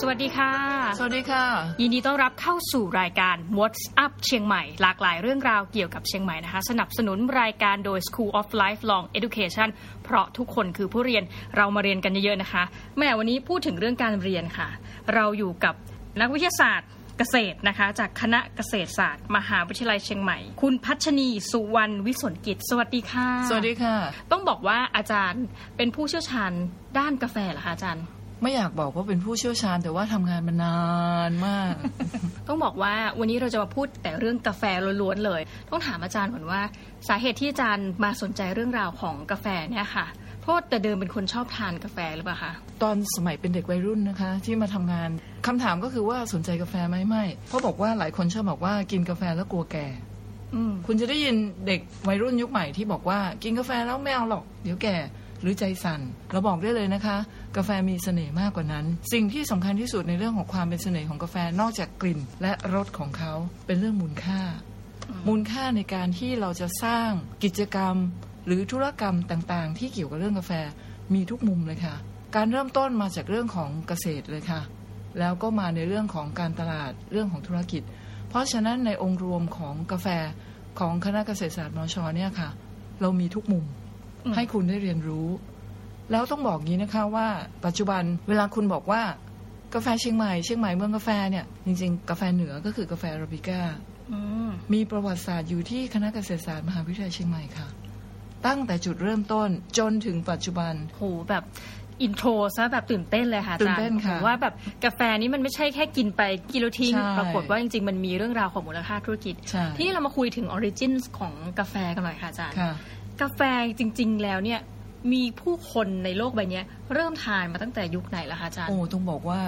สวัสดีค่ะ สวัสดีค่ะ ยินดีต้อนรับเข้าสู่รายการ What's Up เชียงใหม่ หลากหลายเรื่องราวเกี่ยวกับเชียงใหม่นะคะ สนับสนุนรายการโดย School of Lifelong Education เพราะทุกคนคือผู้เรียนเรามาเรียนกันเยอะๆนะคะแม่วันนี้พูดถึงเรื่องการเรียนค่ะ เราอยู่กับนักวิทยาศาสตร์เกษตรนะคะ จากคณะเกษตรศาสตร์ มหาวิทยาลัยเชียงใหม่ คุณพัชนีสุวรรณวิสนกิจ สวัสดีค่ะ สวัสดีค่ะ ต้องบอกว่าอาจารย์เป็นผู้เชี่ยวชาญด้านกาแฟเหรอคะอาจารย์ ไม่อยากบอกว่าเป็นผู้เชี่ยวชาญ แต่ว่าทำงานมานานมาก ต้องบอกว่าวันนี้เราจะมาพูดแต่เรื่องกาแฟล้วนๆเลย ต้องถามอาจารย์ก่อนว่า สาเหตุที่อาจารย์มาสนใจเรื่องราวของกาแฟเนี่ยค่ะเพราะแต่เดิมเป็นคนชอบทานกาแฟหรือเปล่าคะตอนสมัยเป็นเด็กวัยรุ่นนะคะ ที่มาทำงานคำถามก็คือว่าสนใจกาแฟไหมไม่เพราะบอกว่าหลายคนชอบบอกว่ากินกาแฟแล้วกลัวแก่อืมคุณจะได้ยินเด็กวัยรุ่นยุคใหม่ที่บอกว่ากินกาแฟแล้วไม่เอาหรอก เดี๋ยวแก่ หรือใจสั่น เราบอกได้เลยนะคะ กาแฟมีเสน่ห์มากกว่านั้น สิ่งที่สำคัญที่สุดในเรื่องของความเป็นเสน่ห์ของกาแฟนอกจากกลิ่น และรสของเขาเป็นเรื่องมูลค่า มูลค่าในการที่เราจะสร้างกิจกรรม หรือธุรกรรมต่างๆ ที่เกี่ยวกับเรื่องกาแฟมีทุกมุมเลยค่ะ การเริ่มต้นมาจากเรื่องของเกษตรเลยค่ะ แล้วก็มาในเรื่องของการตลาดเรื่องของธุรกิจ เพราะฉะนั้นในองค์รวมของกาแฟของคณะเกษตรศาสตร์มชเนี่ยค่ะ เรามีทุกมุม ให้คุณได้เรียนรู้ แล้วต้องบอกงี้นะคะว่า ปัจจุบันเวลาคุณบอกว่ากาแฟเชียงใหม่เชียงใหม่เมืองกาแฟเนี่ยจริงๆ กาแฟเหนือก็คือกาแฟอาราบิก้าอืมมีประวัติศาสตร์อยู่ที่คณะเกษตรศาสตร์มหาวิทยาลัยเชียงใหม่ค่ะ ตั้งแต่จุดเริ่มต้นจนถึงปัจจุบันโหแบบ intro ซะแบบตื่นเต้นเลยค่ะอาจารย์ตื่นเต้นค่ะผมว่าแบบกาแฟนี้มันไม่ใช่แค่กินไปกินแล้วทิ้งใช่ปรากฏว่าจริงๆ มันมีเรื่องราวของมูลค่าธุรกิจใช่ที่เรามาคุยถึงออริจินของกาแฟกันหน่อยค่ะอาจารย์ค่ะ กาแฟจริง ๆ แล้วเนี่ยมีผู้คนในโลกใบเนี้ยเริ่มทานมาตั้งแต่ยุคไหนล่ะคะอาจารย์ โอ้ต้องบอกว่า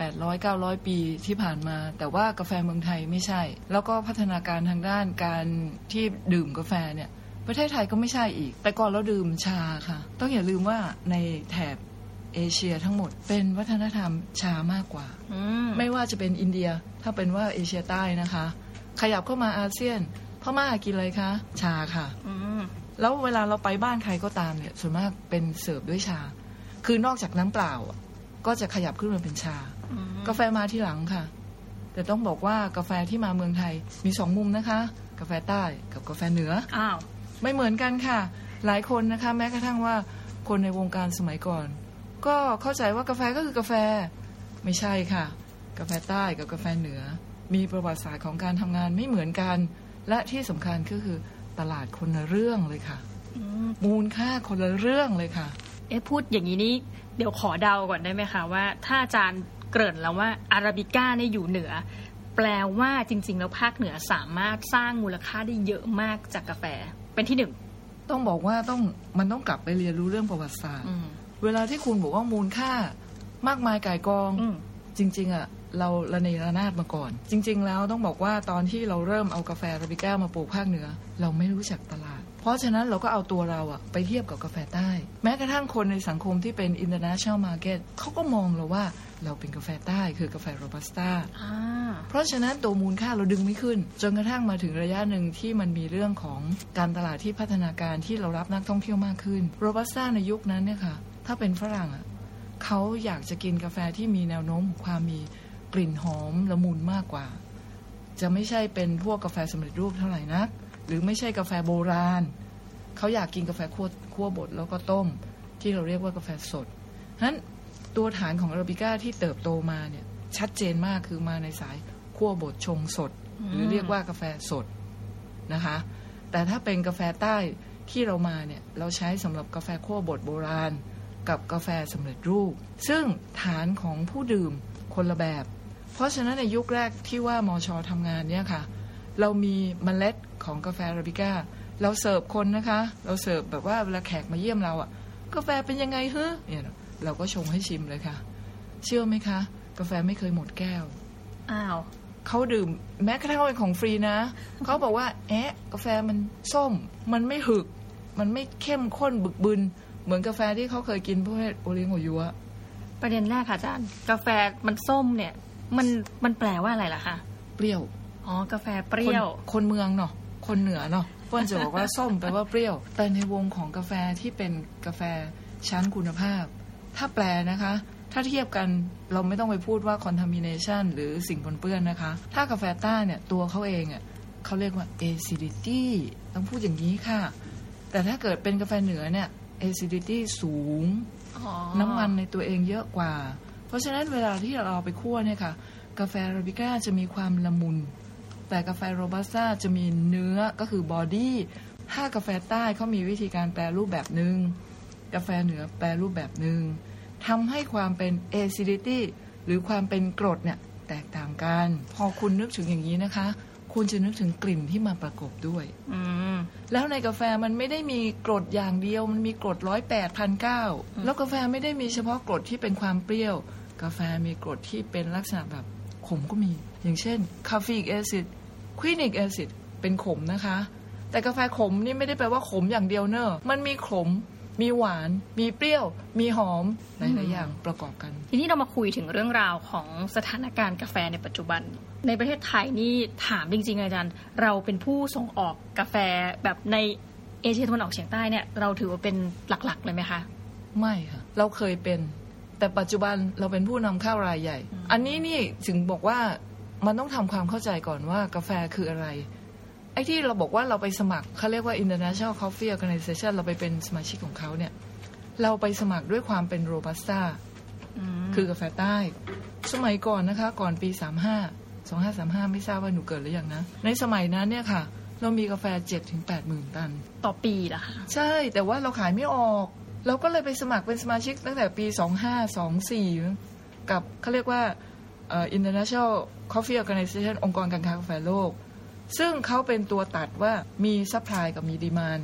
800 900 ปีที่ผ่านมา แต่ว่ากาแฟเมืองไทยไม่ใช่ แล้วก็พัฒนาการทางด้านการที่ดื่มกาแฟเนี่ย ประเทศไทยก็ไม่ใช่อีก แต่ก่อนเราดื่มชาค่ะ ต้องอย่าลืมว่าในแถบเอเชียทั้งหมดเป็นวัฒนธรรมชามากกว่าอืมไม่ว่าจะเป็นอินเดีย ถ้าเป็นว่าเอเชียใต้นะคะ ขยับเข้ามาอาเซียนพม่ากินอะไรคะ ชาค่ะอืม แล้วเวลาเราไปบ้านใครก็ตามเนี่ย ส่วนมากเป็นเสิร์ฟด้วยชา คือนอกจากน้ำเปล่าอะก็จะขยับขึ้นมาเป็นชาอืมกาแฟมาที่หลังค่ะ แต่ต้องบอกว่ากาแฟที่มาเมืองไทยมีสองมุมนะคะ กาแฟใต้กับกาแฟเหนืออ้าวไม่เหมือนกันค่ะ หลายคนนะคะ แม้กระทั่งว่าคนในวงการสมัยก่อน ก็เข้าใจว่ากาแฟก็คือกาแฟไม่ใช่ค่ะ กาแฟใต้กับกาแฟเหนือ มีประวัติศาสตร์ของการทำงานไม่เหมือนกัน และที่สำคัญก็คือ ตลาดคนละเรื่องเลยค่ะอืมมูลค่าคนละเรื่องเลยค่ะ เอ๊ะพูดอย่างนี้นี่เดี๋ยวขอเดาก่อนได้ไหมคะว่า ถ้าอาจารย์เกริ่นแล้วว่าอาราบิก้าเนี่ยอยู่เหนือ แปลว่าจริง ๆ แล้วภาคเหนือสามารถสร้างมูลค่าได้เยอะมากจากกาแฟ เป็นที่หนึ่งต้องบอกว่าต้องมันต้องกลับไปเรียนรู้เรื่องประวัติศาสตร์อืมเวลาที่คุณบอกว่ามูลค่ามากมายก่ายกองอืมจริง ๆอะ เราระเนระนาดมาก่อน จริง ๆ แล้วต้องบอกว่าตอนที่เราเริ่มเอากาแฟอาราบิก้ามาปลูกภาคเหนือ เราไม่รู้จักตลาด เพราะฉะนั้นเราก็เอาตัวเราอะไปเทียบกับกาแฟใต้ แม้กระทั่งคนในสังคมที่เป็น international market เขาก็มองเราว่าเราเป็นกาแฟใต้คือกาแฟโรบัสต้าอ่าเพราะฉะนั้นตัวมูลค่าเราดึงไม่ขึ้น จนกระทั่งมาถึงระยะหนึ่งที่มันมีเรื่องของการตลาดที่พัฒนาการที่เรารับนักท่องเที่ยวมากขึ้นโรบัสต้าในยุคนั้นเนี่ยค่ะถ้าเป็นฝรั่งอะเขาอยากจะกินกาแฟที่มีแนวโน้มของความมี กลิ่นหอมละมุนมากกว่า จะไม่ใช่เป็นพวกกาแฟสำเร็จรูปเท่าไหร่นัก หรือไม่ใช่กาแฟโบราณ เขาอยากกินกาแฟคั่วคั่วบดแล้วก็ต้ม ที่เราเรียกว่ากาแฟสดฉะนั้นตัวฐานของอาราบิก้าที่เติบโตมาเนี่ยชัดเจนมากคือมาในสายคั่วบดชงสด หรือเรียกว่ากาแฟสดนะคะ แต่ถ้าเป็นกาแฟใต้ที่เรามาเนี่ยเราใช้สำหรับกาแฟคั่วบดโบราณ กับกาแฟสำเร็จรูป ซึ่งฐานของผู้ดื่มคนละแบบ เพราะฉะนั้นในยุคแรกที่ว่ามอชอทำงานเนี่ยค่ะ เรามีเมล็ดของกาแฟอาราบิก้าเราเสิร์ฟคนนะคะ เราเสิร์ฟแบบว่าเวลาแขกมาเยี่ยมเราอะกาแฟเป็นยังไงเฮ้เนี่ยเราก็ชงให้ชิมเลยค่ะ เชื่อไหมคะ กาแฟไม่เคยหมดแก้วอ้าวเขาดื่มแม้กระทั่งเป็นของฟรีนะเขาบอกว่าแอะกาแฟมันส้ม มันไม่หึก มันไม่เข้มข้นบึกบึน เหมือนกาแฟที่เขาเคยกินพวกโอเลี้ยงโอยัวประเด็นแรกค่ะอาจารย์ กาแฟมันส้มเนี่ย มันมันแปลว่าอะไรล่ะคะเปรี้ยวอ๋อกาแฟเปรี้ยวคนคนเมืองเนาะคนเหนือเนาะเพื่อนจะบอกว่าส้มแปลว่าเปรี้ยว แต่ในวงของกาแฟที่เป็นกาแฟชั้นคุณภาพ ถ้าแปลนะคะ ถ้าเทียบกันเราไม่ต้องไปพูดว่า contamination หรือสิ่งปนเปื้อนนะคะ ถ้ากาแฟใต้เนี่ยตัวเขาเองอะเขาเรียกว่า acidity ต้องพูดอย่างนี้ค่ะ แต่ถ้าเกิดเป็นกาแฟเหนือเนี่ย acidity สูงอ๋อน้ำมันในตัวเองเยอะกว่า เพราะฉะนั้นเวลาที่เราเอาไปคั่วเนี่ยค่ะ กาแฟอาราบิก้าจะมีความละมุน แต่กาแฟโรบัสต้าจะมีเนื้อก็คือ body ถ้ากาแฟใต้เขามีวิธีการแปรรูปแบบหนึง่งกาแฟเหนือแปรรูปแบบหนึง่งทำให้ความเป็น acidity หรือความเป็นกรดเนี่ยแตกต่างกัน พอคุณนึกถึงอย่างนี้นะคะ คุณจะนึกถึงกลิ่นที่มาประกบด้วยอืมแล้วในกาแฟมันไม่ได้มีกรดอย่างเดียว มันมีกรดร้อยแปดพันเก้าแล้วกาแฟไม่ได้มีเฉพาะกรดที่เป็นความเปรี้ยว กาแฟมีกรดที่เป็นลักษณะแบบขมก็มี อย่างเช่น caffeic acid quinic acid เป็นขมนะคะ แต่กาแฟขมนี่ไม่ได้แปลว่าขมอย่างเดียวเนอะมันมีขมมีหวาน มีเปรี้ยว มีหอม หลาย ๆ อย่างประกอบกัน ทีนี้เรามาคุยถึงเรื่องราวของสถานการณ์กาแฟในปัจจุบัน ในประเทศไทยนี่ถามจริง ๆ อาจารย์ เราเป็นผู้ส่งออกกาแฟแบบในเอเชียตะวันออกเฉียงใต้เนี่ยเราถือว่าเป็นหลัก ๆ เลยไหมคะ ไม่ค่ะ เราเคยเป็น แต่ปัจจุบันเราเป็นผู้นำเข้ารายใหญ่อืมอันนี้นี่ถึงบอกว่ามันต้องทำความเข้าใจก่อนว่ากาแฟคืออะไร ไอ้ที่เราบอกว่าเราไปสมัครเขาเรียกว่า International Coffee Organization เราไปเป็นสมาชิกของเขาเนี่ย เราไปสมัครด้วยความเป็นโรบัสต้ามคือกาแฟใต้ สมัยก่อนนะคะ ก่อนปี 35 2535 ไม่ทราบว่าหนูเกิดหรือยังนะ ในสมัยนั้นเนี่ยค่ะ เรามีกาแฟ7ถึง8หมื่นตัน ต่อปีเหรอคะ ใช่แต่ว่าเราขายไม่ออก เราก็เลยไปสมัครเป็นสมาชิกตั้งแต่ปี 2524 กับเขาเรียกว่าอ่อ International Coffee Organization องค์กรการค้ากาแฟโลก ซึ่งเขาเป็นตัวตัดว่ามี supply กับมี demand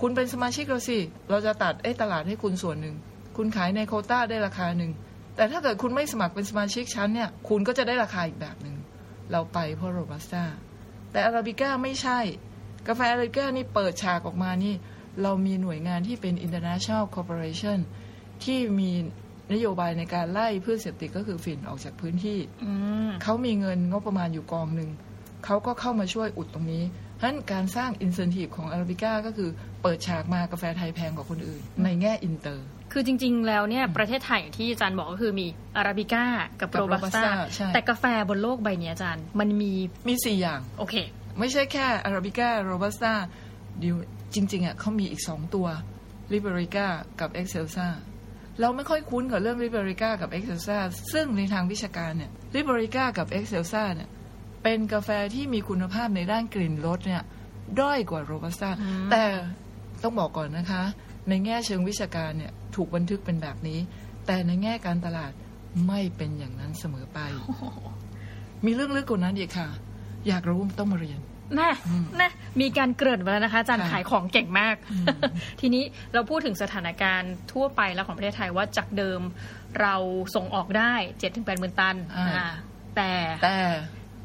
คุณเป็นสมาชิกเราสิ เราจะตัดเอ้ตลาดให้คุณส่วนหนึ่ง คุณขายในโควตาได้ราคาหนึ่ง แต่ถ้าเกิดคุณไม่สมัครเป็นสมาชิกชั้นเนี่ย คุณก็จะได้ราคาอีกแบบหนึ่ง เราไปเพราะโรบัสต้า แต่อาราบิก้าไม่ใช่ กาแฟอาราบิก้านี่เปิดฉากออกมานี่ เรามีหน่วยงานที่เป็น international corporation ที่มีนโยบายในการไล่พืชเสพติดก็คือฝิ่นออกจากพื้นที่ อืม เขามีเงินงบประมาณอยู่กองหนึ่ง เขาก็เข้ามาช่วยอุดตรงนี้ฉะนั้นการสร้างอินเซนティブของอาราบิก้าก็คือเปิดฉากมากาแฟไทยแพงกว่าคนอื่น ในแง่อินเตอร์ คือจริง ๆ แล้วเนี่ยประเทศไทยอย่างที่อาจารย์บอกก็คือมีอาราบิก้ากับ กับ โรบัสต้า Robusta ใช่ แต่กาแฟบนโลกใบเนี้ยอาจารย์ มันมี มีสี่อย่าง โอเค ไม่ใช่แค่อาราบิก้าโรบัสต้าดิว จริง ๆอะเขามีอีกสองตัว Liberica กับ Excelsa เราไม่ค่อยคุ้นกับเรื่อง Liberica กับ Excelsa ซึ่งในทางวิชาการเนี่ย Liberica กับ Excelsa เนี่ยเป็นกาแฟที่มีคุณภาพในด้านกลิ่นรสเนี่ยด้อยกว่าโรบัสต้าอืมแต่ต้องบอกก่อนนะคะ ในแง่เชิงวิชาการเนี่ยถูกบันทึกเป็นแบบนี้ แต่ในแง่การตลาดไม่เป็นอย่างนั้นเสมอไป มีเรื่องลึกกว่านั้นอีกค่ะ อยากรู้ต้องมาเรียน น่อืมนะมีการเกริ่นมาแล้วนะคะอาจารย์ค่ะขายของเก่งมากอืมทีนี้เราพูดถึงสถานการณ์ทั่วไปแล้วของประเทศไทยว่าจากเดิมเราส่งออกได้7จ็ถึงแปดหมื่นตันอ่าอ่าแต่แต่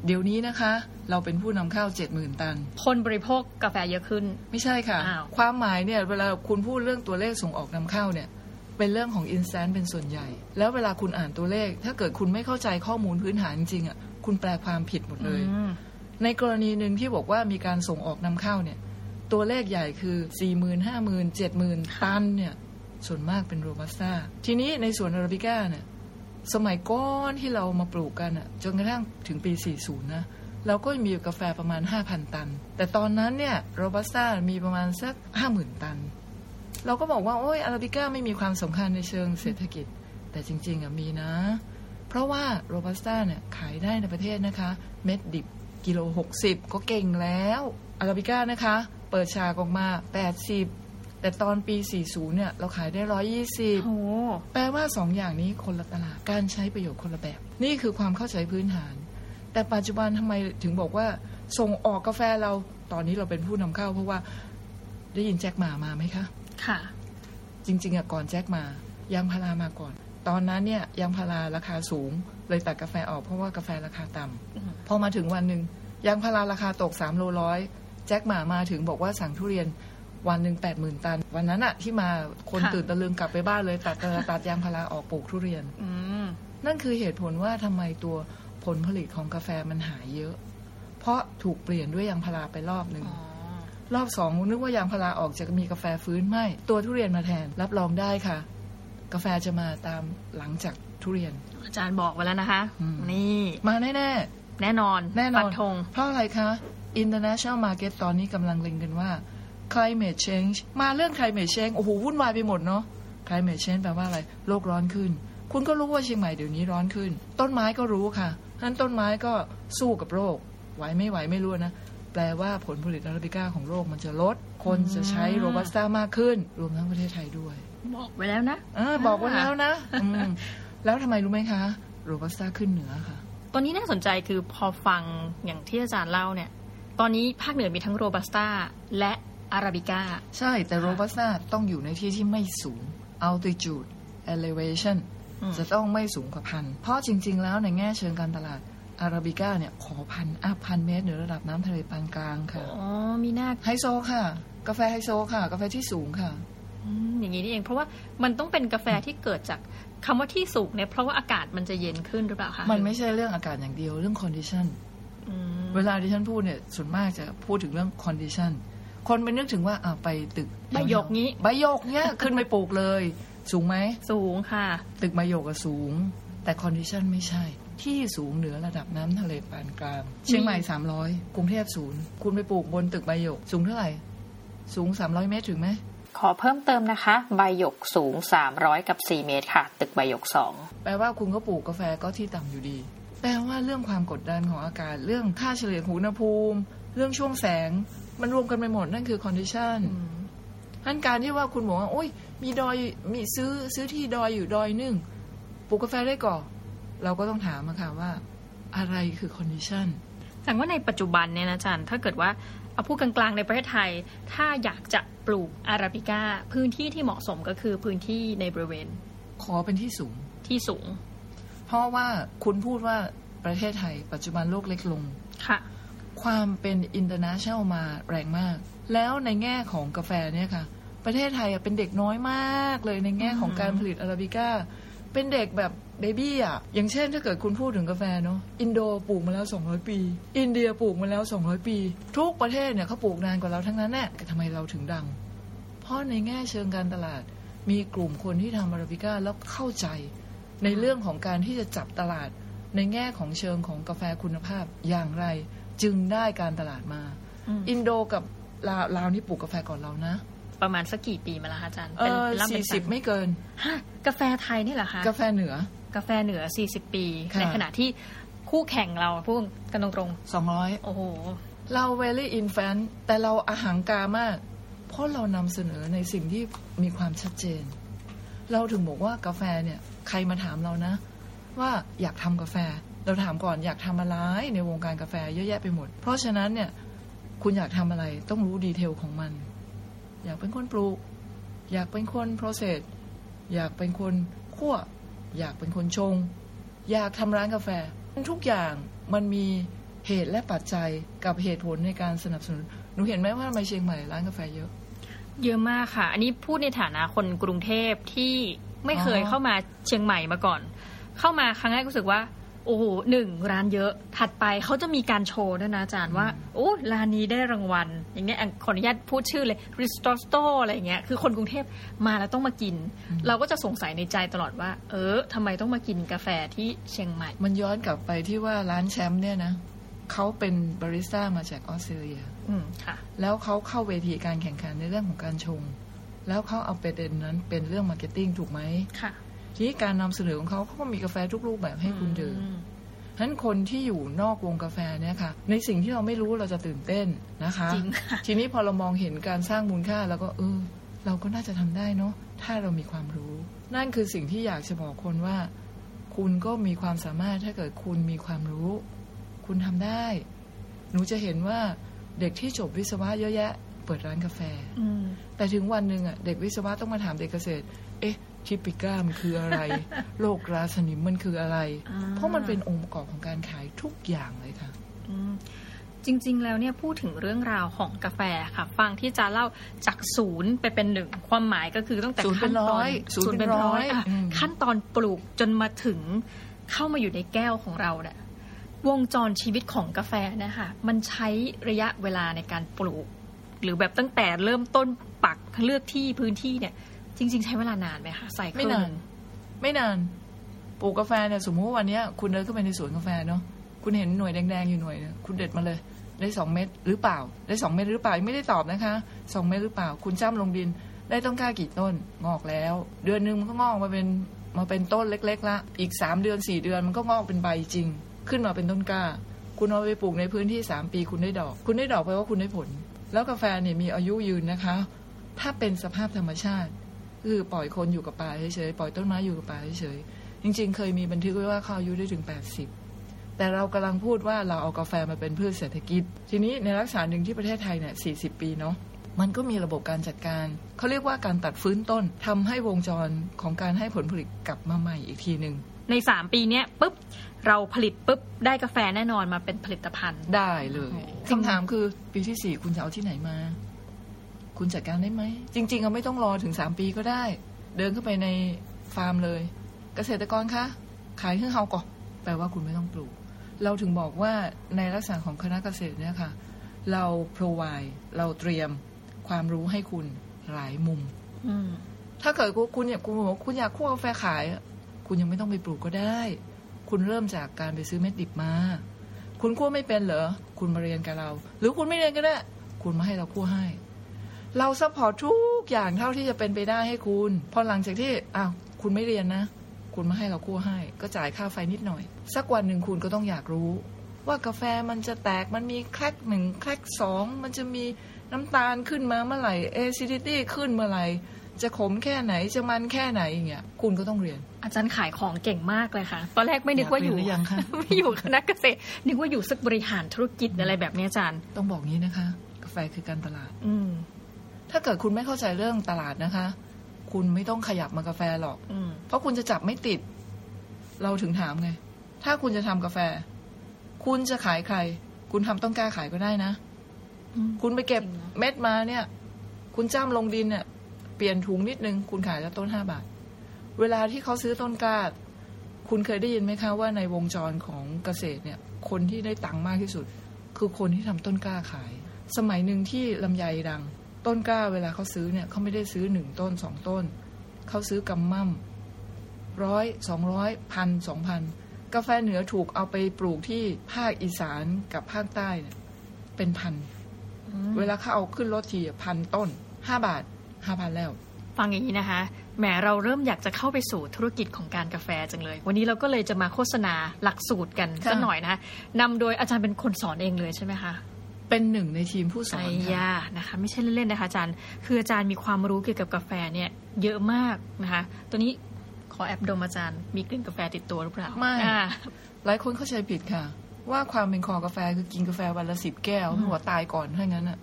เดี๋ยวนี้นะคะ เราเป็นผู้นำเข้า70,000ตัน คนบริโภคกาแฟเยอะขึ้น ไม่ใช่ค่ะอ้าวความหมายเนี่ยเวลาคุณพูดเรื่องตัวเลขส่งออกนำเข้าเนี่ยเป็นเรื่องของ instant เป็นส่วนใหญ่ แล้วเวลาคุณอ่านตัวเลข ถ้าเกิดคุณไม่เข้าใจข้อมูลพื้นฐานจริงๆอะคุณแปลความผิดหมดเลยอืม ในกรณีหนึ่งที่บอกว่ามีการส่งออกนำเข้าเนี่ย ตัวเลขใหญ่คือ 4 0 0 0 0 5 0 0 0 0 7 0 0 0 0ตันเนี่ยส่วนมากเป็นโรบัสต้าทีนี้ในสวนอาราบิก้าเนี่ยสมัยก่อนที่เรามาปลูกกันอะจนกระทั่งถึงปี 40 นะ เราก็มีกาแฟประมาณ 5,000 ตัน แต่ตอนนั้นเนี่ยโรบัสต้ามีประมาณสัก 50,000 ตัน เราก็บอกว่า โอ้ยอาราบิก้าไม่มีความสำคัญในเชิงเศรษฐกิจ แต่จริง ๆอะมีนะ เพราะว่าโรบัสต้าเนี่ยขายได้ในประเทศนะคะ เม็ดดิบ กิโล60ก็เก่งแล้วอาราบิก้านะคะ เปิดฉากออกมา80แต่ตอนปี 40 เนี่ย เราขายได้ 120โอ้แปลว่าสองอย่างนี้คนละตลาด การใช้ประโยชน์คนละแบบ นี่คือความเข้าใจพื้นฐาน แต่ปัจจุบันทำไมถึงบอกว่า ส่งออกกาแฟเรา ตอนนี้เราเป็นผู้นำเข้า เพราะว่าได้ยินแจ็คหมามาไหมคะ ค่ะ จริง ๆอะก่อนแจ็คมา ยางพารามาก่อน ตอนนั้นเนี่ยยางพาราราคาสูง เลยตัดกาแฟออกเพราะว่ากาแฟราคาต่ำอืมพอมาถึงวันหนึ่งยางพาราราคาตกสามโลร้อยแจ็คหมามาถึงบอกว่าสั่งทุเรียนวันหนึ่งแปดหมื่นตัน วันนั้นอะที่มาคนค่ะตื่นตะลึงกลับไปบ้านเลยตัดตัดยางพาราออกปลูกทุเรียนอืมนั่นคือเหตุผลว่าทำไมตัวผลผลิตของกาแฟมันหายเยอะ เพราะถูกเปลี่ยนด้วยยางพาราไปรอบหนึ่งอ๋อรอบสองนึกว่ายางพาราออกจะมีกาแฟฟื้นไม่ ตัวทุเรียนมาแทนรับรองได้ค่ะ กาแฟจะมาตามหลังจากทุเรียน อาจารย์บอกไว้แล้วนะคะอืมนี่ มาแน่แน่นอนๆแน่นอนฟัธงเพราะอะไรคะ international market ตอนนี้กำลังเล็งกันว่า climate change มาเรื่อง climate change โอ้โหวุ่นวายไปหมดเนาะ climate change แปลว่าอะไร โลกร้อนขึ้น คุณก็รู้ว่าเชียงใหม่เดี๋ยวนี้ร้อนขึ้น ต้นไม้ก็รู้ค่ะฉะนั้นต้นไม้ก็สู้กับโรค ไหวไม่ไหวไม่รู้นะ แปลว่าผลผลิตอาราบิก้าของโลกมันจะลด คนจะใช้โรบัสต้ามากขึ้น รวมทั้งประเทศไทยด้วย บอกไว้แล้วนะเออบอกไว้แล้วนะอืมแล้วทำไมรู้ไหมคะ โรบัสต้าขึ้นเหนือค่ะ ตอนนี้น่าสนใจคือพอฟังอย่างที่อาจารย์เล่าเนี่ย ตอนนี้ภาคเหนือมีทั้งโรบัสต้าและอาราบิก้า ใช่แต่โรบัสต้าต้องอยู่ในที่ที่ไม่สูง altitude elevation อืมจะต้องไม่สูงกว่าพัน เพราะจริง ๆ แล้วในแง่เชิงการตลาดอาราบิก้าเนี่ยขอพัน up พันเมตรเหนือระดับน้ำทะเลปานกลางค่ะ อ๋อ มีหน้าไฮโซค่ะ กาแฟไฮโซค่ะ กาแฟที่สูงค่ะ อืมอย่างนี้นี่เอง เพราะว่ามันต้องเป็นกาแฟที่เกิดจากคำว่าที่สูงเนี่ยเพราะว่าอากาศมันจะเย็นขึ้นหรือเปล่าคะมันไม่ใช่เรื่องอากาศอย่างเดียวเรื่อง condition อืมเวลาที่ฉันพูดเนี่ยส่วนมากจะพูดถึงเรื่อง condition คนไปนึกถึงว่าอ่าไปตึกใบหยกนี้ใบหยกเนี่ยขึ้นไปปลูกเลย สูงไหมสูงค่ะ ตึกใบหยกอะสูง แต่คอนดิชันไม่ใช่ ที่สูงเหนือระดับน้ำทะเลปานกลาง เชียงใหม่300กรุงเทพศูนย์คุณไปปลูกบนตึกใบหยกสูงเท่าไหร่ สูง300เมตรถึงไหม ขอเพิ่มเติมนะคะ ใบหยกสูง 300 กับ 4 เมตรค่ะ ตึกใบหยก 2 แปลว่าคุณก็ปลูกกาแฟก็ที่ต่ำอยู่ดี แปลว่าเรื่องความกดดันของอากาศ เรื่องค่าเฉลี่ยของอุณหภูมิ เรื่องช่วงแสง มันรวมกันไปหมดนั่นคือ condition ท่านการที่ว่าคุณบอกว่าโอ้ย มีดอยมีซื้อซื้อที่ดอยอยู่ดอยหนึ่งปลูกกาแฟได้ก่อนเราก็ต้องถามอะค่ะว่า อะไรคือ condition แต่ว่าในปัจจุบันเนี่ยนะอาจารย์ ถ้าเกิดว่าเอาพูดกลางๆในประเทศไทย ถ้าอยากจะปลูกอาราบิก้าพื้นที่ที่เหมาะสมก็คือพื้นที่ในบริเวณ ขอเป็นที่สูงที่สูง เพราะว่าคุณพูดว่าประเทศไทย ปัจจุบันโลกเล็กลงค่ะ ความเป็น international มาแรงมาก แล้วในแง่ของกาแฟเนี่ยค่ะ ประเทศไทยอะเป็นเด็กน้อยมากเลยในแง่ของการผลิตอาราบิก้าเป็นเด็กแบบ เบบี้อะอย่างเช่นถ้าเกิดคุณพูดถึงกาแฟเนาะอินโดปลูกมาแล้ว 200 ปี อินเดียปลูกมาแล้ว 200 ปี ทุกประเทศเนี่ยเขาปลูกนานกว่าเราทั้งนั้นแน่แต่ทำไมเราถึงดัง เพราะในแง่เชิงการตลาด มีกลุ่มคนที่ทำอาราบิก้าแล้วเข้าใจ ในเรื่องของการที่จะจับตลาด ในแง่ของเชิงของกาแฟคุณภาพอย่างไร จึงได้การตลาดมาอืมอินโดกับลาวลาวนี่ปลูกกาแฟก่อนเรานะประมาณสักกี่ปีมาแล้วคะอาจารย์เออร่ำเป็สี่นสิบสันไม่เกินฮะกาแฟไทยนี่เหรอคะ กาแฟเหนือ กาแฟเหนือ 40 ปีค่ะในขณะที่คู่แข่งเราพูดกันตรง200ๆโอ้โห เรา very infant แต่เราอาหางกามาก เพราะเรานำเสนอในสิ่งที่มีความชัดเจน เราถึงบอกว่ากาแฟเนี่ย ใครมาถามเรานะ ว่าอยากทำกาแฟ เราถามก่อนอยากทำอะไรในวงการกาแฟเยอะแยะไปหมด เพราะฉะนั้นเนี่ยคุณอยากทำอะไรต้องรู้ดีเทลของมัน อยากเป็นคนปลูก อยากเป็นคน process อยากเป็นคนคั่ว อยากเป็นคนชง อยากทำร้านกาแฟ ทุกอย่างมันมีเหตุและปัจจัยกับเหตุผลในการสนับสนุน หนูเห็นไหมว่าทำไมเชียงใหม่ร้านกาแฟเยอะ เยอะมากค่ะ อันนี้พูดในฐานะคนกรุงเทพที่ไม่เคยอ๋อเข้ามาเชียงใหม่มาก่อน เข้ามาครั้งแรกรู้สึกว่า โอ้โหหนึ่งร้านเยอะ ถัดไปเขาจะมีการโชว์ด้วยนะอาจารย์ว่าโอ้ร้านนี้ได้รางวัล อย่างเงี้ยอะขออนุญาตพูดชื่อเลย r i s t o s t o อะไรอย่างเงี้ยคือคนกรุงเทพมาแล้วต้องมากิน เราก็จะสงสัยในใจตลอดว่า เออทำไมต้องมากินกาแฟที่เชียงใหม่ มันย้อนกลับไปที่ว่าร้านแชมป์เนี่ยนะเขาเป็นบาริสต้ามาจากออสเตรเลียอืมค่ะแล้วเขาเข้าเวทีการแข่งขันในเรื่องของการชง แล้วเขาเอาประเด็นนั้นเป็นเรื่อง marketing ถูกไหมค่ะ ทีนี้การนำเสนอของเขาเขาก็มีกาแฟทุกรูปแบบให้คุณดื่มฉะนั้นคนที่อยู่นอกวงกาแฟเนี่ยค่ะ ในสิ่งที่เราไม่รู้เราจะตื่นเต้นนะคะจริงค่ะทีนี้พอเรามองเห็นการสร้างมูลค่าแล้วก็เออเราก็น่าจะทำได้เนาะถ้าเรามีความรู้ นั่นคือสิ่งที่อยากจะบอกคนว่า คุณก็มีความสามารถถ้าเกิดคุณมีความรู้ คุณทำได้ หนูจะเห็นว่าเด็กที่จบวิศวะเยอะแยะ เปิดร้านกาแฟอืมแต่ถึงวันหนึ่งอะเด็กวิศวะต้องมาถามเด็กเกษตร เอ๊ะ ทิปิก้ามันคืออะไร โรคราสนิมมันคืออะไรอ่าเพราะมันเป็นองค์ประกอบของการขายทุกอย่างเลยค่ะอืมจริง ๆ แล้วเนี่ยพูดถึงเรื่องราวของกาแฟค่ะ ฟังที่จะเล่าจากศูนย์ไปเป็นหนึ่งความหมายก็คือตั้งแต่ศูนย์เป็ขั้นนตร้ออนยศูนย์เป็นร้อยะอืมขั้นตอนปลูกจนมาถึงเข้ามาอยู่ในแก้วของเราเนี่ยวงจรชีวิตของกาแฟเนะคะมันใช้ระยะเวลาในการปลูก หรือแบบตั้งแต่เริ่มต้นปักเลือกที่พื้นที่เนี่ย จริง ๆ ใช้เวลานานไหมคะใส่ไม่นานไม่นานปลูกกาแฟเนี่ยสมมติว่าวันนี้คุณเดินเข้าไปในสวนกาแฟเนาะคุณเห็นหน่วยแดงๆอยู่หน่วยเนี่ยคุณเด็ดมาเลย ได้สองเม็ดหรือเปล่า ได้สองเม็ดหรือเปล่าไม่ได้ตอบนะคะสองเม็ดหรือเปล่า คุณจ้ำลงดิน ได้ต้นกล้ากี่ต้นงอกแล้ว เดือนหนึ่งมันก็งอกมาเป็นมาเป็นต้นเล็ก ๆ ละ อีกสามเดือนสี่เดือนมันก็งอกเป็นใบจริง ขึ้นมาเป็นต้นกล้า คุณเอาไปปลูกในพื้นที่สามปีคุณได้ดอก คุณได้ดอกแปลว่าคุณได้ผล แล้วกาแฟเนี่ยมีอายุยืนนะคะ ถ้าเป็นสภาพธรรมชาติ คือปล่อยคนอยู่กับป่าเฉยๆปล่อยต้นไม้อยู่กับป่าเฉยๆจริง ๆ เคยมีบันทึกไว้ว่าเขาอายุได้ถึง 80 แต่เรากำลังพูดว่าเราเอากาแฟมาเป็นพืชเศรษฐกิจ ทีนี้ในลักษณะหนึ่งที่ประเทศไทยเนี่ย40 ปีเนาะมันก็มีระบบการจัดการ เขาเรียกว่าการตัดฟื้นต้นทำให้วงจรของการให้ผลผลิตกลับมาใหม่อีกทีหนึ่งในสามปีเนี้ยปุ๊บเราผลิตปุ๊บได้กาแฟแน่นอนมาเป็นผลิตภัณฑ์ได้เลยโอ้คำถามคือปีที่สี่คุณจะเอาที่ไหนมา คุณจัดการได้ไหม จริง ๆ เราไม่ต้องรอถึงสามปีก็ได้ เดินเข้าไปในฟาร์มเลย เกษตรกรคะขายเครื่องเฮาก่อนแปลว่าคุณไม่ต้องปลูก เราถึงบอกว่าในลักษณะของคณะเกษตรเนี่ยค่ะ เรา provide เราเตรียมความรู้ให้คุณหลายมุมอืมถ้าเกิดว่าคุณอยากคุณบอกว่าคุณอยากคั่วกาแฟขายอะคุณยังไม่ต้องไปปลูกก็ได้ คุณเริ่มจากการไปซื้อเม็ดดิบมา คุณคั่วไม่เป็นเหรอ คุณมาเรียนกับเรา หรือคุณไม่เรียนก็ได้ คุณมาให้เราคั่วให้ เรา support ทุกอย่างเท่าที่จะเป็นไปได้ให้คุณ พอหลังจากที่อ้าวคุณไม่เรียนนะ คุณมาให้เราคั่วให้ ก็จ่ายค่าไฟนิดหน่อย สักวันหนึ่งคุณก็ต้องอยากรู้ ว่ากาแฟมันจะแตกมันมี crack หนึ่ง crack สองมันจะมีน้ำตาลขึ้นมาเมื่อไหร่เอซิดิตี้ขึ้นเมื่อไหร่จะขมแค่ไหนจะมันแค่ไหนอย่างเงี้ยคุณก็ต้องเรียน อาจารย์ขายของเก่งมากเลยค่ะ ตอนแรกไม่นึกว่าอยู่อยากเรียนหรือยังคะไม่อยู่คณะเกษตรนึกว่าอยู่สักบริหารธุรกิจอะไรแบบนี้อาจารย์ ต้องบอกงี้นะคะ กาแฟคือการตลาด อืม ถ้าเกิดคุณไม่เข้าใจเรื่องตลาดนะคะ คุณไม่ต้องขยับมากาแฟหรอกอืมเพราะคุณจะจับไม่ติด เราถึงถามไง ถ้าคุณจะทำกาแฟ คุณจะขายใคร คุณทำต้องกล้าขายก็ได้นะอืมคุณไปเก็บจริงนะเม็ดมาเนี่ย คุณจ้ำลงดินเนี่ย เปลี่ยนถุงนิดนึง คุณขายแล้วต้นห้าบาท เวลาที่เขาซื้อต้นกล้าคุณเคยได้ยินไหมคะว่าในวงจรของเกษตรเนี่ย คนที่ได้ตังค์มากที่สุด คือคนที่ทำต้นกล้าขาย สมัยหนึ่งที่ลำไยดัง ต้นกล้าเวลาเขาซื้อเนี่ยเขาไม่ได้ซื้อหนึ่งต้นสองต้น เขาซื้อกำมั่มร้อยสองร้อยพันสองพันกาแฟเหนือถูกเอาไปปลูกที่ภาคอีสานกับภาคใต้เนี่ยเป็นพันอืมเวลาเขาเอาขึ้นรถทีพันต้นห้าบาทห้าพันแล้ว ฟังอย่างนี้นะคะแหมเราเริ่มอยากจะเข้าไปสู่ธุรกิจของการกาแฟจังเลย วันนี้เราก็เลยจะมาโฆษณาหลักสูตรกันค่ะสักหน่อยนะคะนำโดยอาจารย์เป็นคนสอนเองเลยใช่ไหมคะ เป็นหนึ่งในทีมผู้สอไอ้นค่ะยานะคะไม่ใช่เล่นๆนะคะอาจารย์ คืออาจารย์มีความรู้เกี่ยวกับกาแฟเนี่ยเยอะมากนะคะ ตัวนี้ขอแอบดมอาจารย์มีกลิ่นกาแฟติดตัวหรือเปล่าไม่อ่าหลายคนเข้าใจผิดค่ะ ว่าความเป็นคอกาแฟคือกินกาแฟวันละสิบแก้วอืมหัวตายก่อนถ้างั้นอะ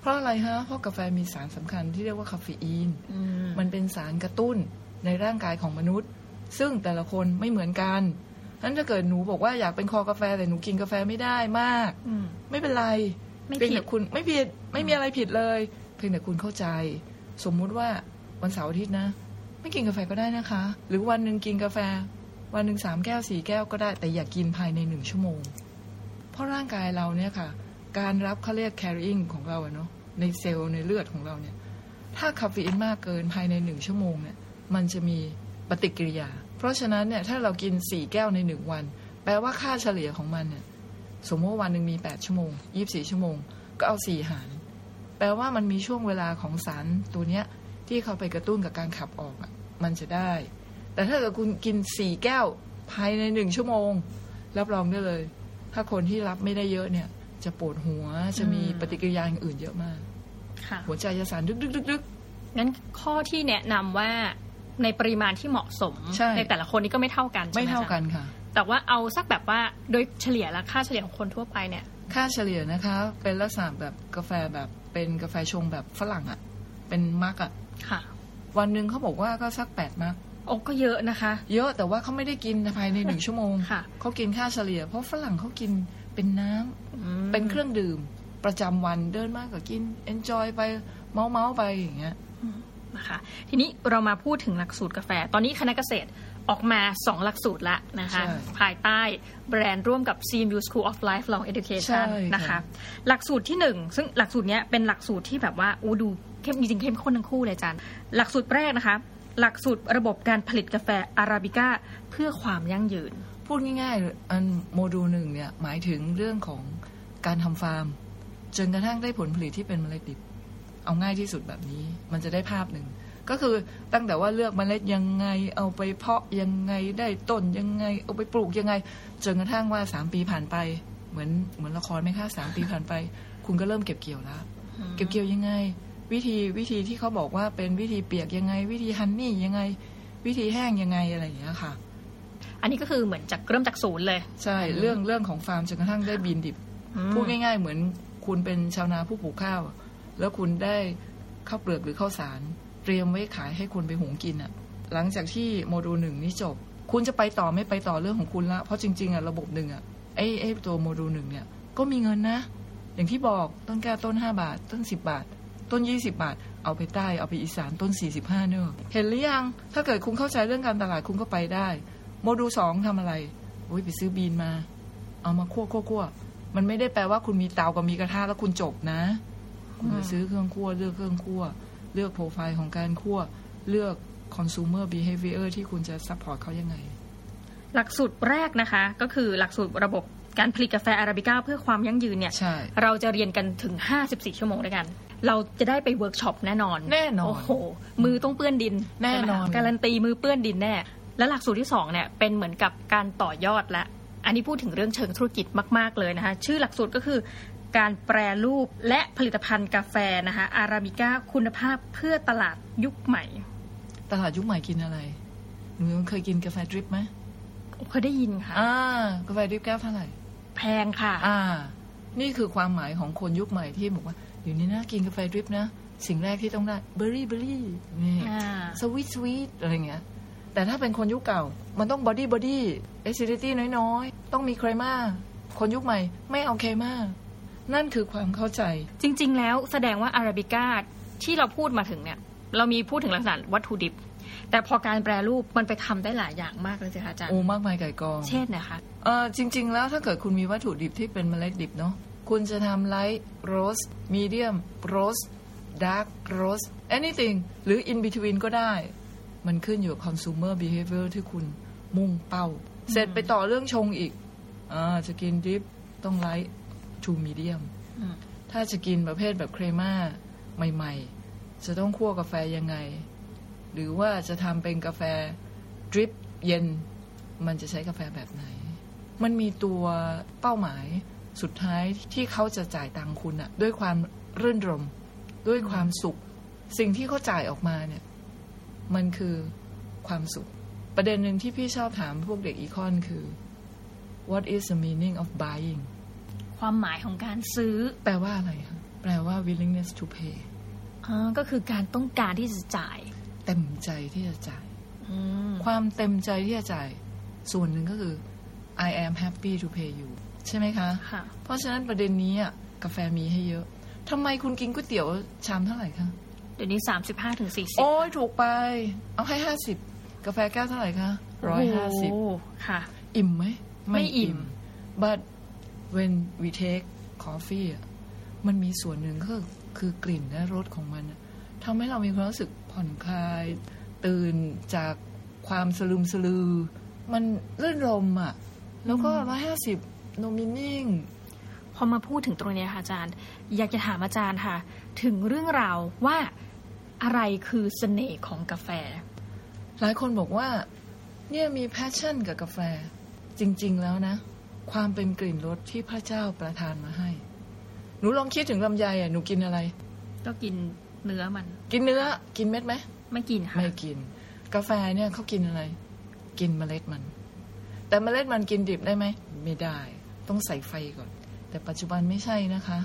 เพราะอะไรฮะเพราะกาแฟมีสารสำคัญที่เรียกว่าคาเฟอีนอืมมันเป็นสารกระตุ้นในร่างกายของมนุษย์ ซึ่งแต่ละคนไม่เหมือนกัน นั้นถ้าเกิดหนูบอกว่าอยากเป็นคอกาแฟแต่หนูกินกาแฟไม่ได้มากอืมไม่เป็นไรไม่เพียงผิดแต่คุณไม่ผิดไม่มีอะไรผิดเลย เพียงแต่คุณเข้าใจ สมมุติว่าวันเสาร์อาทิตย์นะ ไม่กินกาแฟก็ได้นะคะ หรือวันหนึ่งกินกาแฟ วันหนึ่งสามแก้วสี่แก้วก็ได้ แต่อย่ากกินภายในหนึ่งชั่วโมง เพราะร่างกายเราเนี่ยค่ะ การรับเขาเรียก carrying ของเราอะเนาะในเซลล์ในเลือดของเราเนี่ย ถ้าคาเฟอีนมากเกินภายในหนึ่งชั่วโมงเนี่ย มันจะมีปฏิกิริยา เพราะฉะนั้นเนี่ยถ้าเรากินสี่แก้วในหนึ่งวัน แปลว่าค่าเฉลี่ยของมันเนี่ยสมมติว่าวันหนึ่งมีแปดชั่วโมงยี่บสี่ชั่วโมง ก็เอาสี่หาร แปลว่ามันมีช่วงเวลาของสารตัวเนี้ยที่เขาไปกระตุ้นกับการขับออกอะมันจะได้ แต่ถ้าเกิดคุณกินสี่แก้วภายในหนึ่งชั่วโมง รับรองได้เลย ถ้าคนที่รับไม่ได้เยอะเนี่ย จะปวดหัวจะมีอืมปฏิกิริยาอย่างอื่นเยอะมากค่ะหัวใจจะสั่นดึกดึกดึกดึกงั้นข้อที่แนะนำว่า ในปริมาณที่เหมาะสมใช่แต่ละคนนี่ก็ไม่เท่ากันใช่ไม่หเท่าอจรย์กันค่ะ แต่ว่าเอาสักแบบว่าโดยเฉลี่ยแล้วค่าเฉลี่ยของคนทั่วไปเนี่ยค่าเฉลี่ยนะคะ เป็นลักษณะแบบกาแฟแบบเป็นกาแฟชงแบบฝรั่งอะ่ะ เป็นมักอะ่ะค่ะ วันหนึ่งเขาบอกว่าก็สักแปดมักโอ้ก็เยอะนะคะ เยอะแต่ว่าเขาไม่ได้กินภายในหนึ่งชั่วโมงค่ะเขากินค่าเฉลี่ย เพราะฝรั่งเขากินเป็นน้ำอืมเป็นเครื่องดื่ม ประจำวันเดินมากก็กิน enjoy ไปเมาเมาๆไปอย่างเงี้ย นะคะ ทีนี้เรามาพูดถึงหลักสูตรกาแฟ ตอนนี้คณะเกษตรออกมา 2 หลักสูตรละนะคะใช่ภายใต้แบรนด์ร่วมกับ CMU School of Lifelong Education ใช่ค่ะนะคะ หลักสูตรที่ 1 ซึ่งหลักสูตรเนี้ยเป็นหลักสูตรที่แบบว่าอู้ดูเข้มจริงๆเข้มข้นทั้งคู่เลยอาจารย์ หลักสูตรแรกนะคะ หลักสูตรระบบการผลิตกาแฟอาราบิก้าเพื่อความยั่งยืน พูดง่ายๆ อันโมดูลหนึ่งเนี่ยหมายถึงเรื่องของการทำฟาร์ม จนกระทั่งได้ผลผลิตที่เป็นเมล็ดดิบ เอาง่ายที่สุดแบบนี้ มันจะได้ภาพหนึ่ง ก็คือตั้งแต่ว่าเลือกเมล็ดยังไง เอาไปเพาะยังไงได้ต้นยังไง เอาไปปลูกยังไง จนกระทั่งว่าสามปีผ่านไป เหมือนเหมือนละครไหมคะสามปีผ่านไป คุณก็เริ่มเก็บเกี่ยวแล้ว เก็บเกี่ยวยังไง วิธีวิธีที่เขาบอกว่าเป็นวิธีเปียกยังไง วิธีฮันนี่ยังไง วิธีแห้งยังไงอะไรอย่างเงี้ยค่ะอันนี้ก็คือเหมือนจากเริ่มจากศูนย์เลย ใช่เรื่องเรื่องของฟาร์มจนกระทั่งได้บีนดิบ พูดง่ายๆ เหมือนคุณเป็นชาวนาผู้ปลูกข้าว แล้วคุณได้ข้าวเปลือกหรือข้าวสาร เตรียมไว้ขายให้คนไปหุงกินอะ่ะ หลังจากที่โมดูลหนึ่งนี้จบ คุณจะไปต่อไม่ไปต่อเรื่องของคุณละ เพราะจริงๆอะ่ะระบบหนึ่งอะ่ะไอ้ไอ้ตัวโมดูลหนึ่งเนี่ยก็มีเงินนะ อย่างที่บอกต้นแก้วต้นห้าบาท ต้นสิบบาท ต้นยี่สิบาท เอาไปใต้เอาไปอีสานต้นสี่สิบห้าเนอะเห็นหรือยัง ถ้าเกิดคุณเข้าใจเรื่องการตลาดคุณก็ไปได้ โมดูลสองทำอะไรโอ้ยไปซื้อบีนมา เอามาคั่วคั่วคั่วมันไม่ได้แปลว่าคุณมีเตากับมีกระทะแล้วคุณจบนะ คุณไปซื้อเครื่องคั่วเลือกเครื่องคั่ว เลือกโปรไฟล์ของการคั่ว เลือก consumer behavior ที่คุณจะ support เขายังไง หลักสูตรแรกนะคะ ก็คือหลักสูตรระบบการผลิตกาแฟอาราบิก้าเพื่อความยั่งยืนเนี่ยใช่เราจะเรียนกันถึง 54 ชั่วโมงด้วยกัน เราจะได้ไปเวิร์กช็อปแน่นอน แน่นอน โอ้โห มือต้องเปื้อนดิน แน่นอนใช่ไหมคะการันตีมือเปื้อนดินแน่ และหลักสูตรที่สองเนี่ยเป็นเหมือนกับการต่อยอดและ อันนี้พูดถึงเรื่องเชิงธุรกิจมาก ๆ เลยนะคะ ชื่อหลักสูตรก็คือ การแปรรูปและผลิตภัณฑ์กาแฟนะคะอาราบิก้าคุณภาพเพื่อตลาดยุคใหม่ ตลาดยุคใหม่กินอะไรหนูเคยกินกาแฟ drip ไหมเคยได้ยินค่ะอ่ากาแฟ drip แก้วเท่าไหร่แพงค่ะ อ่า นี่คือความหมายของคนยุคใหม่ที่บอกว่า อยู่นี่นะกินกาแฟ drip นะสิ่งแรกที่ต้องได้ berry berry นี่อ่า sweet sweet อะไรเงี้ยแต่ถ้าเป็นคนยุคเก่า มันต้อง body body acidity น้อยๆ ต้องมี crema คนยุคใหม่ ไม่เอา crema นั่นคือความเข้าใจ จริง ๆ แล้วแสดงว่าอาราบิก้าที่เราพูดมาถึงเนี่ย เรามีพูดถึงลักษณะวัตถุดิบ แต่พอการแปรรูปมันไปทำได้หลายอย่างมากเลยสิคะอาจารย์โอ้มากมายไก่กอง เช่นนะคะเออจริง ๆ แล้วถ้าเกิดคุณมีวัตถุดิบที่เป็นเมล็ดดิบเนาะคุณจะทำไลท์โรสมีเดียมโรสดาร์กโรส anything หรือ in between ก็ได้ มันขึ้นอยู่กับ consumer behavior ที่คุณมุ่งเป้า เสร็จไปต่อเรื่องชงอีกอ่าจะกินดริปต้องไลท์ to medium อืมถ้าจะกินประเภทแบบ crema ใหม่ ๆ จะต้องคั่วกาแฟยังไง หรือว่าจะทำเป็นกาแฟดริปเย็น มันจะใช้กาแฟแบบไหน มันมีตัวเป้าหมายสุดท้ายที่เขาจะจ่ายตังค์คุณอะด้วยความรื่นรม ด้วยความสุข สิ่งที่เขาจ่ายออกมาเนี่ย มันคือความสุข ประเด็นหนึ่งที่พี่ชอบถามพวกเด็กอีคอนคือ what is the meaning of buying ความหมายของการซื้อ แปลว่าอะไรคะแปลว่า willingness to pay อ่าก็คือการต้องการที่จะจ่าย เต็มใจที่จะจ่ายอืมความเต็มใจที่จะจ่าย ส่วนหนึ่งก็คือ I am happy to pay you ใช่ไหมคะค่ะเพราะฉะนั้นประเด็นนี้อะกาแฟมีให้เยอะทำไมคุณกินก๋วยเตี๋ยวชามเท่าไหร่คะเดี๋ยวนี้35ถึง40โอ้ยถูกไป เอาให้ห้าสิบกาแฟแก้วเท่าไหร่คะร้อยห้าสิบโอ้ค่ะ อิ่มไหม ไม่อิ่ม but when we take coffee อะมันมีส่วนหนึ่งก็คือคือกลิ่นและรสของมันอะทำให้เรามีความรู้สึกผ่อนคลาย ตื่นจากความสลืมสลือ มันรื่นรมอะ แล้วก็ร้อยห้าสิบโนมินิ่งพอมาพูดถึงตรงเนี้ยค่ะอาจารย์ อยากจะถามอาจารย์ค่ะ ถึงเรื่องราวว่าอะไรคือเสน่ห์ของกาแฟ หลายคนบอกว่า เนี่ยมีแพชชั่นกับกาแฟ จริง ๆ แล้วนะ ความเป็นกลิ่นรสที่พระเจ้าประทานมาให้ หนูลองคิดถึงลำไยอะหนูกินอะไร ก็กินเนื้อมัน กินเนื้อกินเม็ดไหมไม่กินค่ะไม่กิน กาแฟเนี่ยเขากินอะไร กินเมล็ดมัน แต่เมล็ดมันกินดิบได้ไหมไม่ได้ ต้องใส่ไฟก่อน แต่ปัจจุบันไม่ใช่นะคะ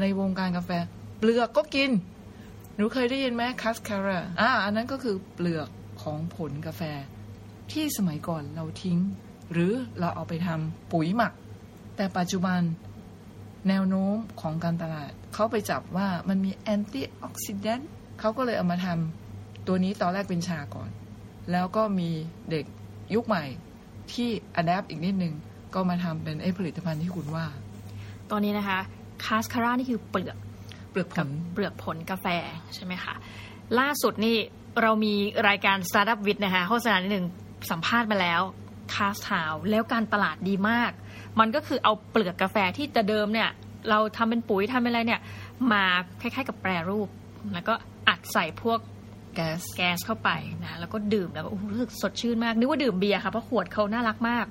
ในวงการกาแฟ เปลือกก็กิน หนูเคยได้ยินไหมคัสคาร่าอ่าอันนั้นก็คือเปลือกของผลกาแฟ ที่สมัยก่อนเราทิ้ง หรือเราเอาไปทำปุ๋ยหมัก แต่ปัจจุบันแนวโน้มของการตลาด เขาไปจับว่ามันมีแอนตี้ออกซิแดนต์เขาก็เลยเอามาทำตัวนี้ตอนแรกเป็นชาก่อน แล้วก็มีเด็กยุคใหม่ที่อัดแอปอีกนิดนึง ก็มาทำเป็นไอ้ผลิตภัณฑ์ที่คุณว่า ตอนนี้นะคะคาสคาร่านี่คือเปลือกเปลือกผกับลเปลือกผลกาแฟใช่ไหมคะล่าสุดนี่เรามีรายการ Startup w i t นะคะโฆษณาหนึ่งสัมภาษณ์มาแล้ว คาสทาวแล้วการตลาดดีมาก มันก็คือเอาเปลือกกาแฟที่แต่เดิมเนี่ย เราทำเป็นปุ๋ยทำเป็นอะไรเนี่ย มาคล้ายๆกับแปรรูป แล้วก็อัดใส่พวกแก๊สแก๊สเข้าไปนะแล้วก็ดื่มแล้วก็รู้สึกสดชื่นมากนึกว่าดื่มเบียร์ค่ะเพราะขวดเขาน่ารักมาก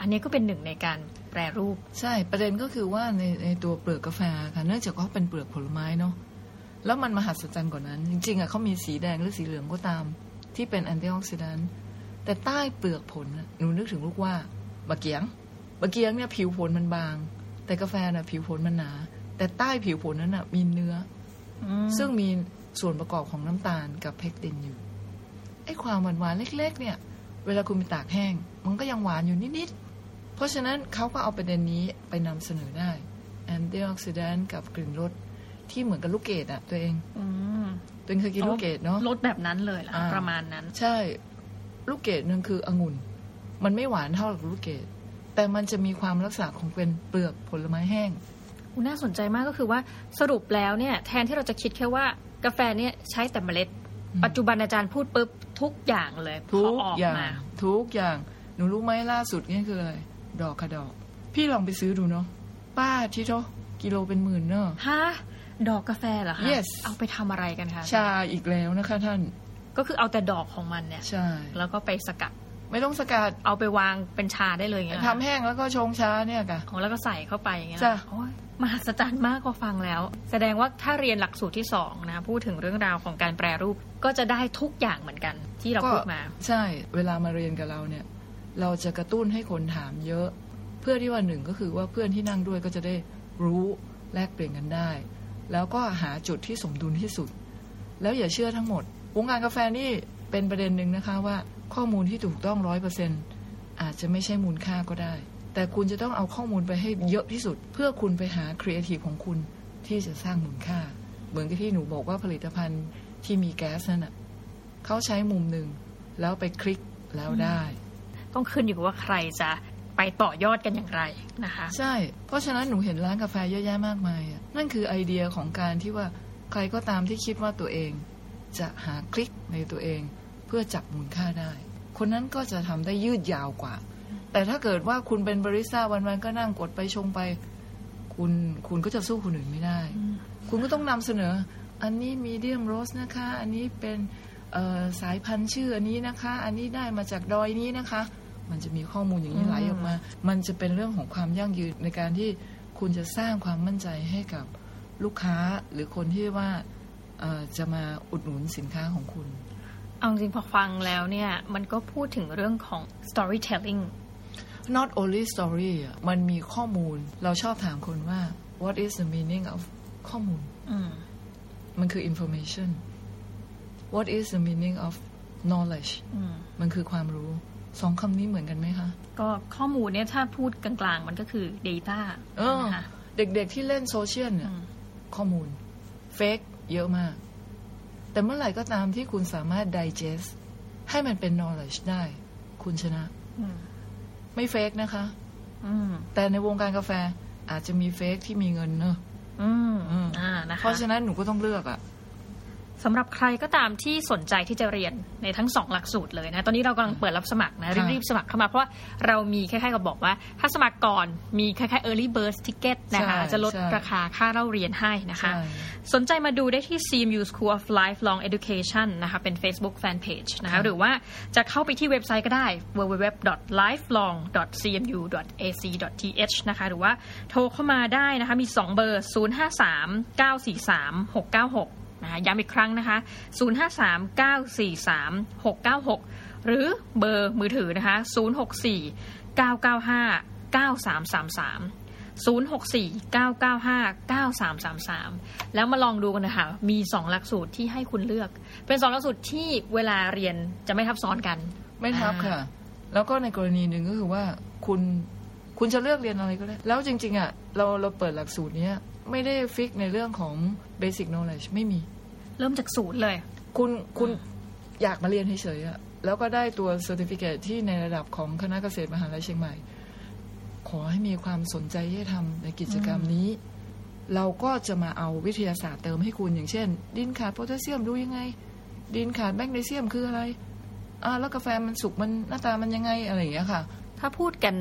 อันนี้ก็เป็นหนึ่งในการแปรรูป ใช่ประเด็นก็คือว่าในในตัวเปลือกกาแฟค่ะเนื่องจากเขาเป็นเปลือกผลไม้เนาะแล้วมันมหัศจรรย์กว่านั้น จริงๆอะเขามีสีแดงหรือสีเหลืองก็ตาม ที่เป็นแอนตี้ออกซิแดนต์ แต่ใต้เปลือกผลน่ะหนูนึกถึงลูกว่าบะเกียงบะเกียงเนี่ยผิวผลมันบาง แต่กาแฟน่ะผิวผลมันหนา แต่ใต้ผิวผลนั้นน่ะ มีเนื้อ ซึ่งมีส่วนประกอบของน้ำตาลกับเพกตินอยู่ไอ้ความหวานหวานๆเล็ก ๆ เนี่ย เวลาคุณไปตากแห้ง มันก็ยังหวานอยู่นิดๆเพราะฉะนั้นเขาก็เอาประเด็นนี้ไปนำเสนอได้แอนตี้ออกซิแดนต์กับกลิ่นรสที่เหมือนกับลูกเกดอะตัวเองอืมตัวเองเคยกินลูกเกดเนาะรสแบบนั้นเลยล่ะอ่าประมาณนั้น ใช่ ลูกเกดนึงคือองุ่น มันไม่หวานเท่ากับลูกเกดแต่มันจะมีความลักษณะของเป็นเปลือกผลไม้แห้งอุยน่าสนใจมากก็คือว่าสรุปแล้วเนี่ย แทนที่เราจะคิดแค่ว่ากาแฟเนี่ยใช้แต่เมล็ดอืมปัจจุบันอาจารย์พูดปุ๊บทุกอย่างเลยพทุอกออกอย่างมาทุกอย่างหนูรู้ไหมล่าสุดเนี่ยคืออะไรดอกกระดอก พี่ลองไปซื้อดูเนาะป้าทิโตกิโลเป็นหมื่นเนอะฮะดอกกาแฟเหรอคะ Yes เอาไปทำอะไรกันคะชาอีกแล้วนะคะท่าน ก็คือเอาแต่ดอกของมันเนี่ยใช่แล้วก็ไปสกัด ไม่ต้องสกัดเอาไปวางเป็นชาได้เลยอย่างเงี้ยเหรอทำคะแห้งแล้วก็ชงชาเนี่ยค่ะของแล้วก็ใส่เข้าไปอย่างเงี้ยจ้ะโอ้ยมหัศจรรย์มากพอฟังแล้ว แสดงว่าถ้าเรียนหลักสูตรที่สองนะพูดถึงเรื่องราวของการแปรรูปก็จะได้ทุกอย่างเหมือนกัน ที่เราพูดมา ใช่ เวลามาเรียนกับเราเนี่ย เราจะกระตุ้นให้คนถามเยอะ เพื่อที่ว่าหนึ่งก็คือว่าเพื่อนที่นั่งด้วยก็จะได้รู้แลกเปลี่ยนกันได้ แล้วก็หาจุดที่สมดุลที่สุด แล้วอย่าเชื่อทั้งหมด วงการกาแฟนี่เป็นประเด็นหนึ่งนะคะว่าข้อมูลที่ถูกต้องร้อยเปอร์เซ็นอาจจะไม่ใช่มูลค่าก็ได้ แต่คุณจะต้องเอาข้อมูลไปให้เยอะที่สุด เพื่อคุณไปหาครีเอทีฟของคุณที่จะสร้างมูลค่า เหมือนกับที่หนูบอกว่าผลิตภัณฑ์ที่มีแก๊สนั่นน่ะเขาใช้มุมหนึ่งแล้วไปคลิกแล้วได้ ต้องขึ้นอยู่กับว่าใครจะไปต่อยอดกันอย่างไรนะคะ ใช่ เพราะฉะนั้นหนูเห็นร้านกาแฟเยอะแยะมากมายอะนั่นคือไอเดียของการที่ว่าใครก็ตามที่คิดว่าตัวเอง จะหาคลิกในตัวเอง เพื่อจับมูลค่าได้ คนนั้นก็จะทำได้ยืดยาวกว่า แต่ถ้าเกิดว่าคุณเป็นบาริสต้าวันๆก็นั่งกดไปชงไป คุณคุณก็จะสู้คนอื่นไม่ได้ คุณก็ต้องนำเสนอ อันนี้มีเดียมโรสนะคะ อันนี้เป็นเอ่อสายพันธุ์ชื่ออันนี้นะคะ อันนี้ได้มาจากดอยนี้นะคะ มันจะมีข้อมูลอย่างนี้ไหลออกมา มันจะเป็นเรื่องของความยั่งยืนในการที่คุณจะสร้างความมั่นใจให้กับลูกค้าหรือคนที่ว่าเอ่อ จะมาอุดหนุนสินค้าของคุณ เอาจริงๆพอฟังแล้วเนี่ย มันก็พูดถึงเรื่องของ storytelling not only story อะมันมีข้อมูลเราชอบถามคนว่า what is the meaning of ข้อมูลอืมมันคือ information what is the meaning of knowledge อืมมันคือความรู้สองคำนี้เหมือนกันไหมคะ ก็ข้อมูลเนี่ยถ้าพูดกลางๆ มันก็คือ data เออนะคะเด็กๆที่เล่นโซเชียลเนี่ยอืมข้อมูลเฟก เยอะมาก แต่เมื่อไหร่ก็ตามที่คุณสามารถ digest ให้มันเป็น knowledge ได้ คุณชนะอืมไม่เฟกนะคะอืมแต่ในวงการกาแฟอาจจะมีเฟกที่มีเงินเนอะอืมอืมอ่านะคะเพราะฉะนั้นหนูก็ต้องเลือกอะ สำหรับใครก็ตามที่สนใจที่จะเรียนในทั้งสองหลักสูตรเลยนะ ตอนนี้เรากำลังเปิดรับสมัครนะค่ะรีบๆสมัครเข้ามา เพราะว่าเรามีคล้ายๆกับบอกว่า ถ้าสมัครก่อนมีคล้ายๆ early bird ticket นะคะใช่จะลดใช่ราคาค่าเล่าเรียนให้นะคะใช่สนใจมาดูได้ที่ CMU School of Lifelong Education นะคะเป็น Facebook Fanpage นะคะหรือว่าจะเข้าไปที่เว็บไซต์ก็ได้ www.lifelong.cmu.ac.th นะคะหรือว่าโทรเข้ามาได้นะคะมี 2 เบอร์ 053 943 696 นะคะย้ำอีกครั้งนะคะ 053 943 696 หรือเบอร์มือถือนะคะ 064 995 9333 064-995-9333 แล้วมาลองดูกันนะคะมี 2 หลักสูตรที่ให้คุณเลือก เป็น 2 หลักสูตรที่เวลาเรียนจะไม่ทับซ้อนกัน ไม่ทับค่ะ แล้วก็ในกรณีหนึ่งก็คือว่าคุณคุณจะเลือกเรียนอะไรก็ได้ แล้วจริง ๆอะเราเราเปิดหลักสูตรเนี้ย ไม่ได้ฟิกในเรื่องของ basic knowledge ไม่มี เริ่มจากศูนย์เลย คุณคุณอยากมาเรียนเฉยๆอะแล้วก็ได้ตัว certificate ที่ในระดับของคณะเกษตรมหาลัยเชียงใหม่ ขอให้มีความสนใจที่จะทำในกิจกรรมนี้ เราก็จะมาเอาวิทยาศาสตร์เติมให้คุณอย่างเช่น ดินขาดโพแทสเซียมดูยังไง ดินขาดแมกนีเซียมคืออะไรอ่าแล้วกาแฟมันสุกมันหน้าตามันยังไงอะไรอย่างเงี้ยค่ะ ถ้าพูดกัน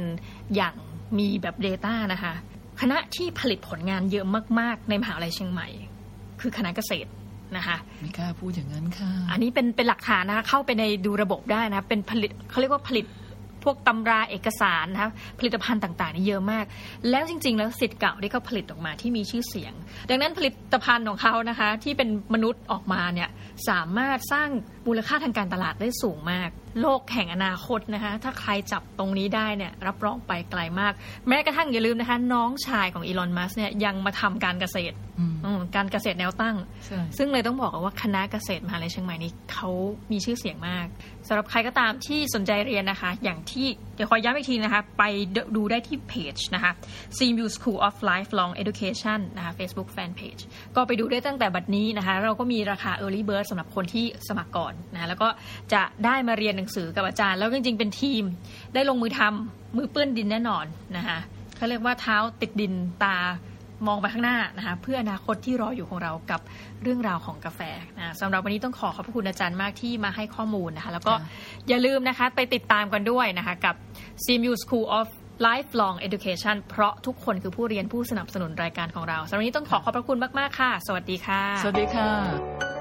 อย่างมีแบบ Data นะคะ คณะที่ผลิตผลงานเยอะมาก ๆ ในมหาวิทยาลัยเชียงใหม่ คือคณะเกษตรนะคะไม่กล้าพูดอย่างนั้นค่ะ อันนี้เป็นเป็นหลักฐานนะคะเข้าไปในดูระบบได้นะเป็นผลิตเขาเรียกว่าผลิตพวกตำราเอกสารนะคะผลิตภัณฑ์ต่างๆนี่เยอะมาก แล้วจริง ๆ แล้วสิทธิ์เก่าที่เขาผลิตออกมาที่มีชื่อเสียง ดังนั้นผลิตภัณฑ์ของเขานะคะที่เป็นมนุษย์ออกมาเนี่ยสามารถสร้างมูลค่าทางการตลาดได้สูงมาก โลกแห่งอนาคตนะคะถ้าใครจับตรงนี้ได้เนี่ยรับรองไปไกลมาก แม้กระทั่งอย่าลืมนะคะ น้องชายของอีลอนมัสเนี่ยยังมาทำการเกษตรอืมอืมการเกษตรแนวตั้งใช่ซึ่งเลยต้องบอกว่าคณะเกษตรมหาลัยเชียงใหม่นี้เขามีชื่อเสียงมากสำหรับใครก็ตามที่สนใจเรียนนะคะ อย่างที่เดี๋ยวขอย้ำอีกทีนะคะ ไปดูได้ที่เพจนะคะ CMU School of Lifelong Education นะคะ Facebook Fan Page ก็ไปดูได้ตั้งแต่บัดนี้นะคะ เราก็มีราคา Early Bird สำหรับคนที่สมัครก่อนนะแล้วก็จะได้มาเรียนหนังสือกับอาจารย์ แล้วจริงๆเป็นทีมได้ลงมือทำมือเปื้อนดินแน่นอนนะคะเขาเรียกว่าเท้าติดดินตามองไปข้างหน้านะคะเพื่ออนาคตที่รออยู่ของเรากับเรื่องราวของกาแฟนะสำหรับวันนี้ต้องขอขอบพระคุณอาจารย์มากที่มาให้ข้อมูลนะคะแล้วก็อย่าลืมนะคะไปติดตามกันด้วยนะคะกับ CMU School of Lifelong Education เพราะทุกคนคือผู้เรียนผู้สนับสนุนรายการของเราสำหรับวันนี้ต้องขอขอบพระคุณมาก ๆ ค่ะ สวัสดีค่ะ สวัสดีค่ะ